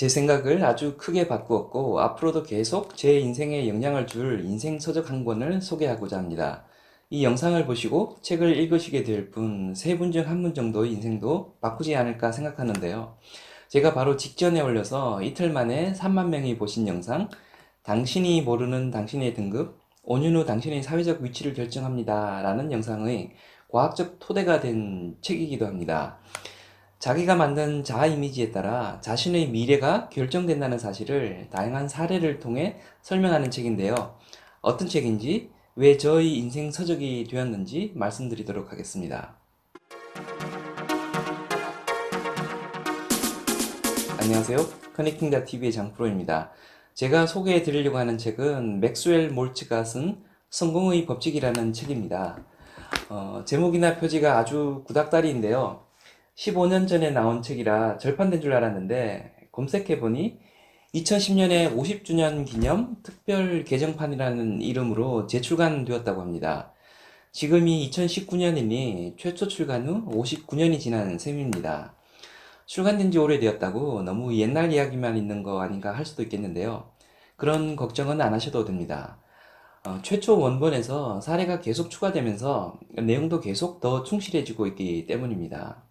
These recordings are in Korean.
제 생각을 아주 크게 바꾸었고 앞으로도 계속 제 인생에 영향을 줄 인생 서적 한 권을 소개하고자 합니다. 이 영상을 보시고 책을 읽으시게 될 분 세 분 중 한 분 정도의 인생도 바꾸지 않을까 생각하는데요. 제가 바로 직전에 올려서 이틀 만에 3만 명이 보신 영상 당신이 모르는 당신의 등급 5년 후 당신의 사회적 위치를 결정합니다 라는 영상의 과학적 토대가 된 책이기도 합니다. 자기가 만든 자아 이미지에 따라 자신의 미래가 결정된다는 사실을 다양한 사례를 통해 설명하는 책인데요. 어떤 책인지, 왜 저의 인생 서적이 되었는지 말씀드리도록 하겠습니다. 안녕하세요. 커넥팅다 TV의 장프로입니다. 제가 소개해 드리려고 하는 책은 맥스웰 몰츠가 쓴 성공의 법칙이라는 책입니다. 어, 제목이나 표지가 아주 구닥다리인데요. 15년 전에 나온 책이라 절판된 줄 알았는데 검색해보니 2010년에 50주년 기념 특별 개정판이라는 이름으로 재출간되었다고 합니다. 지금이 2019년이니 최초 출간 후 59년이 지난 셈입니다. 출간된 지 오래되었다고 너무 옛날 이야기만 있는 거 아닌가 할 수도 있겠는데요. 그런 걱정은 안 하셔도 됩니다. 어, 최초 원본에서 사례가 계속 추가되면서 내용도 계속 더 충실해지고 있기 때문입니다.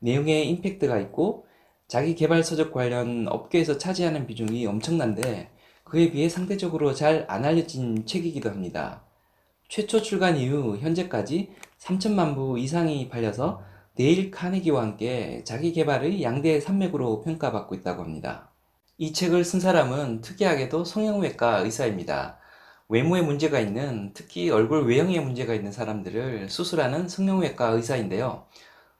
내용에 임팩트가 있고 자기 개발 서적 관련 업계에서 차지하는 비중이 엄청난데 그에 비해 상대적으로 잘 안 알려진 책이기도 합니다. 최초 출간 이후 현재까지 3천만 부 이상이 팔려서 데일 카네기와 함께 자기 개발의 양대 산맥으로 평가받고 있다고 합니다. 이 책을 쓴 사람은 특이하게도 성형외과 의사입니다. 외모에 문제가 있는 특히 얼굴 외형에 문제가 있는 사람들을 수술하는 성형외과 의사인데요.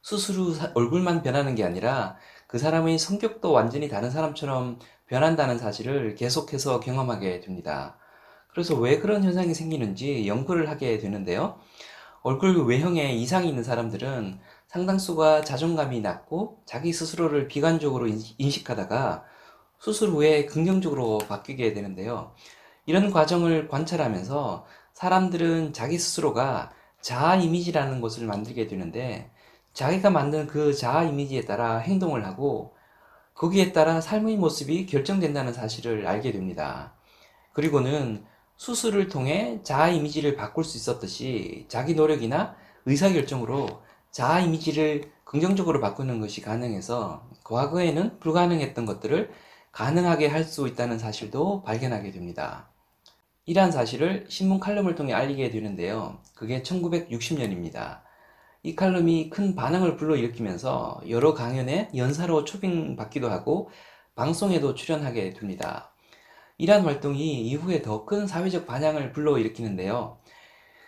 수술 후 얼굴만 변하는 게 아니라 그 사람의 성격도 완전히 다른 사람처럼 변한다는 사실을 계속해서 경험하게 됩니다. 그래서 왜 그런 현상이 생기는지 연구를 하게 되는데요. 얼굴 외형에 이상이 있는 사람들은 상당수가 자존감이 낮고 자기 스스로를 비관적으로 인식하다가 수술 후에 긍정적으로 바뀌게 되는데요. 이런 과정을 관찰하면서 사람들은 자기 스스로가 자아 이미지라는 것을 만들게 되는데 자기가 만든 그 자아 이미지에 따라 행동을 하고 거기에 따라 삶의 모습이 결정된다는 사실을 알게 됩니다. 그리고는 수술을 통해 자아 이미지를 바꿀 수 있었듯이 자기 노력이나 의사결정으로 자아 이미지를 긍정적으로 바꾸는 것이 가능해서 과거에는 불가능했던 것들을 가능하게 할 수 있다는 사실도 발견하게 됩니다. 이러한 사실을 신문 칼럼을 통해 알리게 되는데요. 그게 1960년입니다. 이 칼럼이 큰 반응을 불러일으키면서 여러 강연에 연사로 초빙받기도 하고 방송에도 출연하게 됩니다. 이러한 활동이 이후에 더 큰 사회적 반향을 불러일으키는데요.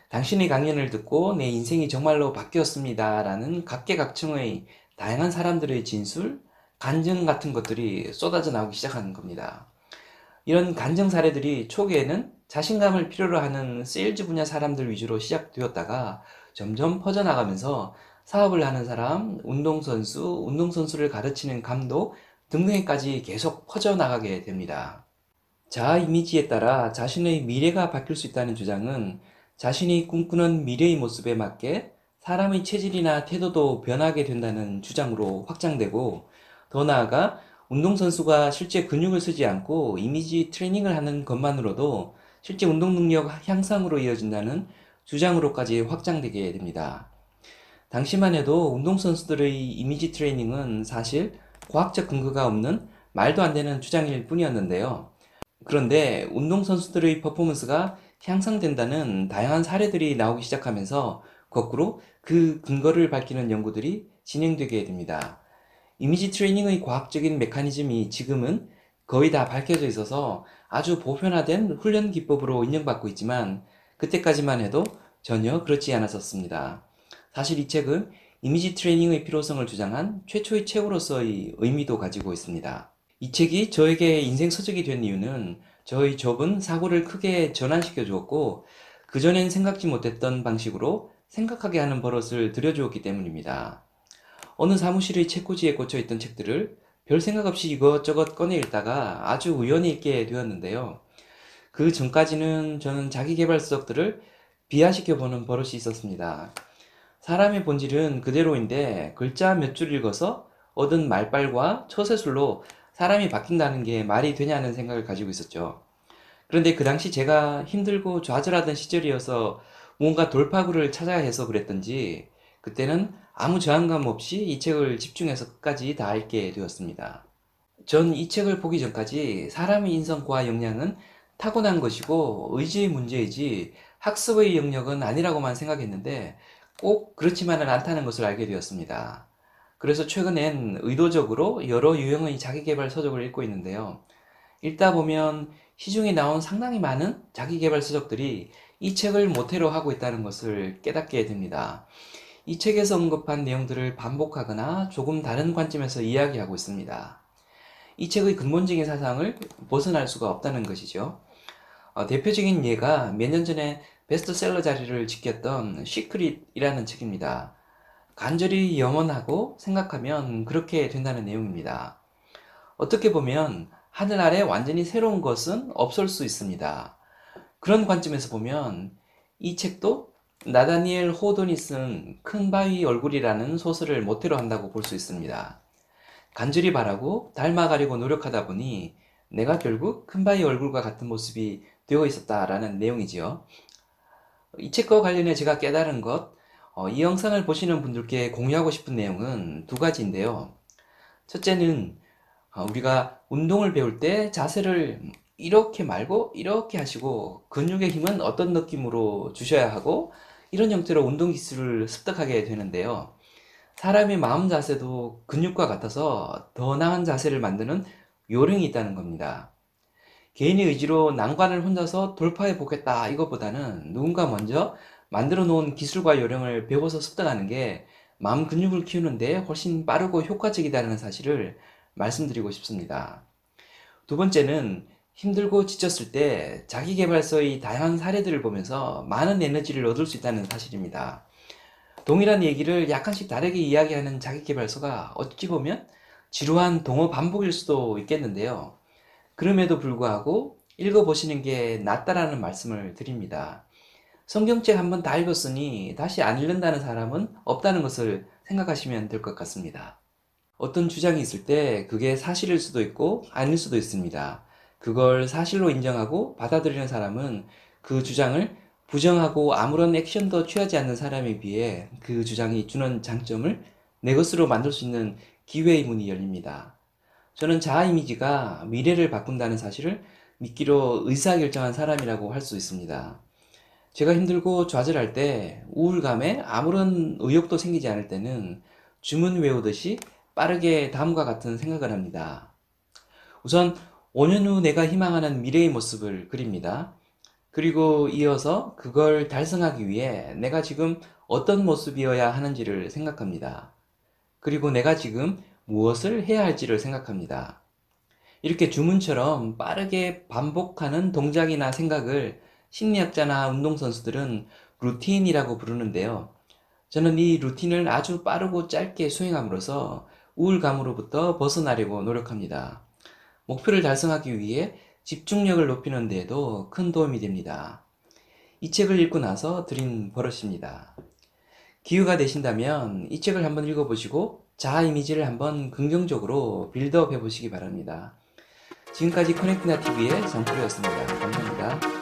당신의 강연을 듣고 내 인생이 정말로 바뀌었습니다. 라는 각계각층의 다양한 사람들의 진술, 간증 같은 것들이 쏟아져 나오기 시작하는 겁니다. 이런 간증 사례들이 초기에는 자신감을 필요로 하는 세일즈 분야 사람들 위주로 시작되었다가 점점 퍼져나가면서 사업을 하는 사람, 운동선수, 운동선수를 가르치는 감독 등등에까지 계속 퍼져나가게 됩니다. 자아 이미지에 따라 자신의 미래가 바뀔 수 있다는 주장은 자신이 꿈꾸는 미래의 모습에 맞게 사람의 체질이나 태도도 변하게 된다는 주장으로 확장되고 더 나아가 운동선수가 실제 근육을 쓰지 않고 이미지 트레이닝을 하는 것만으로도 실제 운동 능력 향상으로 이어진다는 주장으로까지 확장되게 됩니다. 당시만 해도 운동선수들의 이미지 트레이닝은 사실 과학적 근거가 없는 말도 안 되는 주장일 뿐이었는데요. 그런데 운동선수들의 퍼포먼스가 향상된다는 다양한 사례들이 나오기 시작하면서 거꾸로 그 근거를 밝히는 연구들이 진행되게 됩니다. 이미지 트레이닝의 과학적인 메커니즘이 지금은 거의 다 밝혀져 있어서 아주 보편화된 훈련 기법으로 인정받고 있지만 그때까지만 해도 전혀 그렇지 않았었습니다. 사실 이 책은 이미지 트레이닝의 필요성을 주장한 최초의 책으로서의 의미도 가지고 있습니다. 이 책이 저에게 인생 서적이 된 이유는 저의 좁은 사고를 크게 전환시켜 주었고 그전엔 생각지 못했던 방식으로 생각하게 하는 버릇을 들여주었기 때문입니다. 어느 사무실의 책꽂이에 꽂혀 있던 책들을 별 생각 없이 이것저것 꺼내 읽다가 아주 우연히 읽게 되었는데요. 그 전까지는 저는 자기 개발 서적들을 비하시켜 보는 버릇이 있었습니다. 사람의 본질은 그대로인데 글자 몇 줄 읽어서 얻은 말빨과 처세술로 사람이 바뀐다는 게 말이 되냐는 생각을 가지고 있었죠. 그런데 그 당시 제가 힘들고 좌절하던 시절이어서 뭔가 돌파구를 찾아야 해서 그랬던지 그때는 아무 저항감 없이 이 책을 집중해서 끝까지 다 읽게 되었습니다. 전 이 책을 보기 전까지 사람의 인성과 역량은 타고난 것이고 의지의 문제이지 학습의 영역은 아니라고만 생각했는데 꼭 그렇지만은 않다는 것을 알게 되었습니다. 그래서 최근엔 의도적으로 여러 유형의 자기개발 서적을 읽고 있는데요. 읽다 보면 시중에 나온 상당히 많은 자기개발 서적들이 이 책을 모태로 하고 있다는 것을 깨닫게 됩니다. 이 책에서 언급한 내용들을 반복하거나 조금 다른 관점에서 이야기하고 있습니다. 이 책의 근본적인 사상을 벗어날 수가 없다는 것이죠. 어, 대표적인 예가 몇 년 전에 베스트셀러 자리를 지켰던 시크릿이라는 책입니다. 간절히 염원하고 생각하면 그렇게 된다는 내용입니다. 어떻게 보면 하늘 아래 완전히 새로운 것은 없을 수 있습니다. 그런 관점에서 보면 이 책도 나다니엘 쓴 큰 바위 얼굴이라는 소설을 모태로 한다고 볼 수 있습니다. 간절히 바라고 닮아가려고 노력하다 보니 내가 결국 큰 바위 얼굴과 같은 모습이 되어 있었다라는 내용이지요. 이 책과 관련해 제가 깨달은 것, 어, 이 영상을 보시는 분들께 공유하고 싶은 내용은 두 가지인데요. 첫째는 어, 우리가 운동을 배울 때 자세를 이렇게 말고 이렇게 하시고 근육의 힘은 어떤 느낌으로 주셔야 하고 이런 형태로 운동 기술을 습득하게 되는데요. 사람의 마음 자세도 근육과 같아서 더 나은 자세를 만드는 요령이 있다는 겁니다. 개인의 의지로 난관을 혼자서 돌파해 보겠다 이것보다는 누군가 먼저 만들어 놓은 기술과 요령을 배워서 습득하는 게 마음 근육을 키우는데 훨씬 빠르고 효과적이다는 사실을 말씀드리고 싶습니다. 두 번째는 힘들고 지쳤을 때 자기개발서의 다양한 사례들을 보면서 많은 에너지를 얻을 수 있다는 사실입니다. 동일한 얘기를 약간씩 다르게 이야기하는 자기개발서가 어찌 보면 지루한 동어 반복일 수도 있겠는데요. 그럼에도 불구하고 읽어보시는 게 낫다라는 말씀을 드립니다. 성경책 한번 다 읽었으니 다시 안 읽는다는 사람은 없다는 것을 생각하시면 될 것 같습니다. 어떤 주장이 있을 때 그게 사실일 수도 있고 아닐 수도 있습니다. 그걸 사실로 인정하고 받아들이는 사람은 그 주장을 부정하고 아무런 액션도 취하지 않는 사람에 비해 그 주장이 주는 장점을 내 것으로 만들 수 있는 기회의 문이 열립니다. 저는 자아 이미지가 미래를 바꾼다는 사실을 믿기로 의사결정한 사람이라고 할 수 있습니다. 제가 힘들고 좌절할 때 우울감에 아무런 의욕도 생기지 않을 때는 주문 외우듯이 빠르게 다음과 같은 생각을 합니다. 우선 5년 후 내가 희망하는 미래의 모습을 그립니다. 그리고 이어서 그걸 달성하기 위해 내가 지금 어떤 모습이어야 하는지를 생각합니다. 그리고 내가 지금 무엇을 해야 할지를 생각합니다. 이렇게 주문처럼 빠르게 반복하는 동작이나 생각을 심리학자나 운동선수들은 루틴이라고 부르는데요. 저는 이 루틴을 아주 빠르고 짧게 수행함으로써 우울감으로부터 벗어나려고 노력합니다. 목표를 달성하기 위해 집중력을 높이는 데에도 큰 도움이 됩니다. 이 책을 읽고 나서 드린 버릇입니다. 기회가 되신다면 이 책을 한번 읽어보시고 자아 이미지를 한번 긍정적으로 빌드업 해보시기 바랍니다. 지금까지 커넥트나 TV의 정프로였습니다. 감사합니다.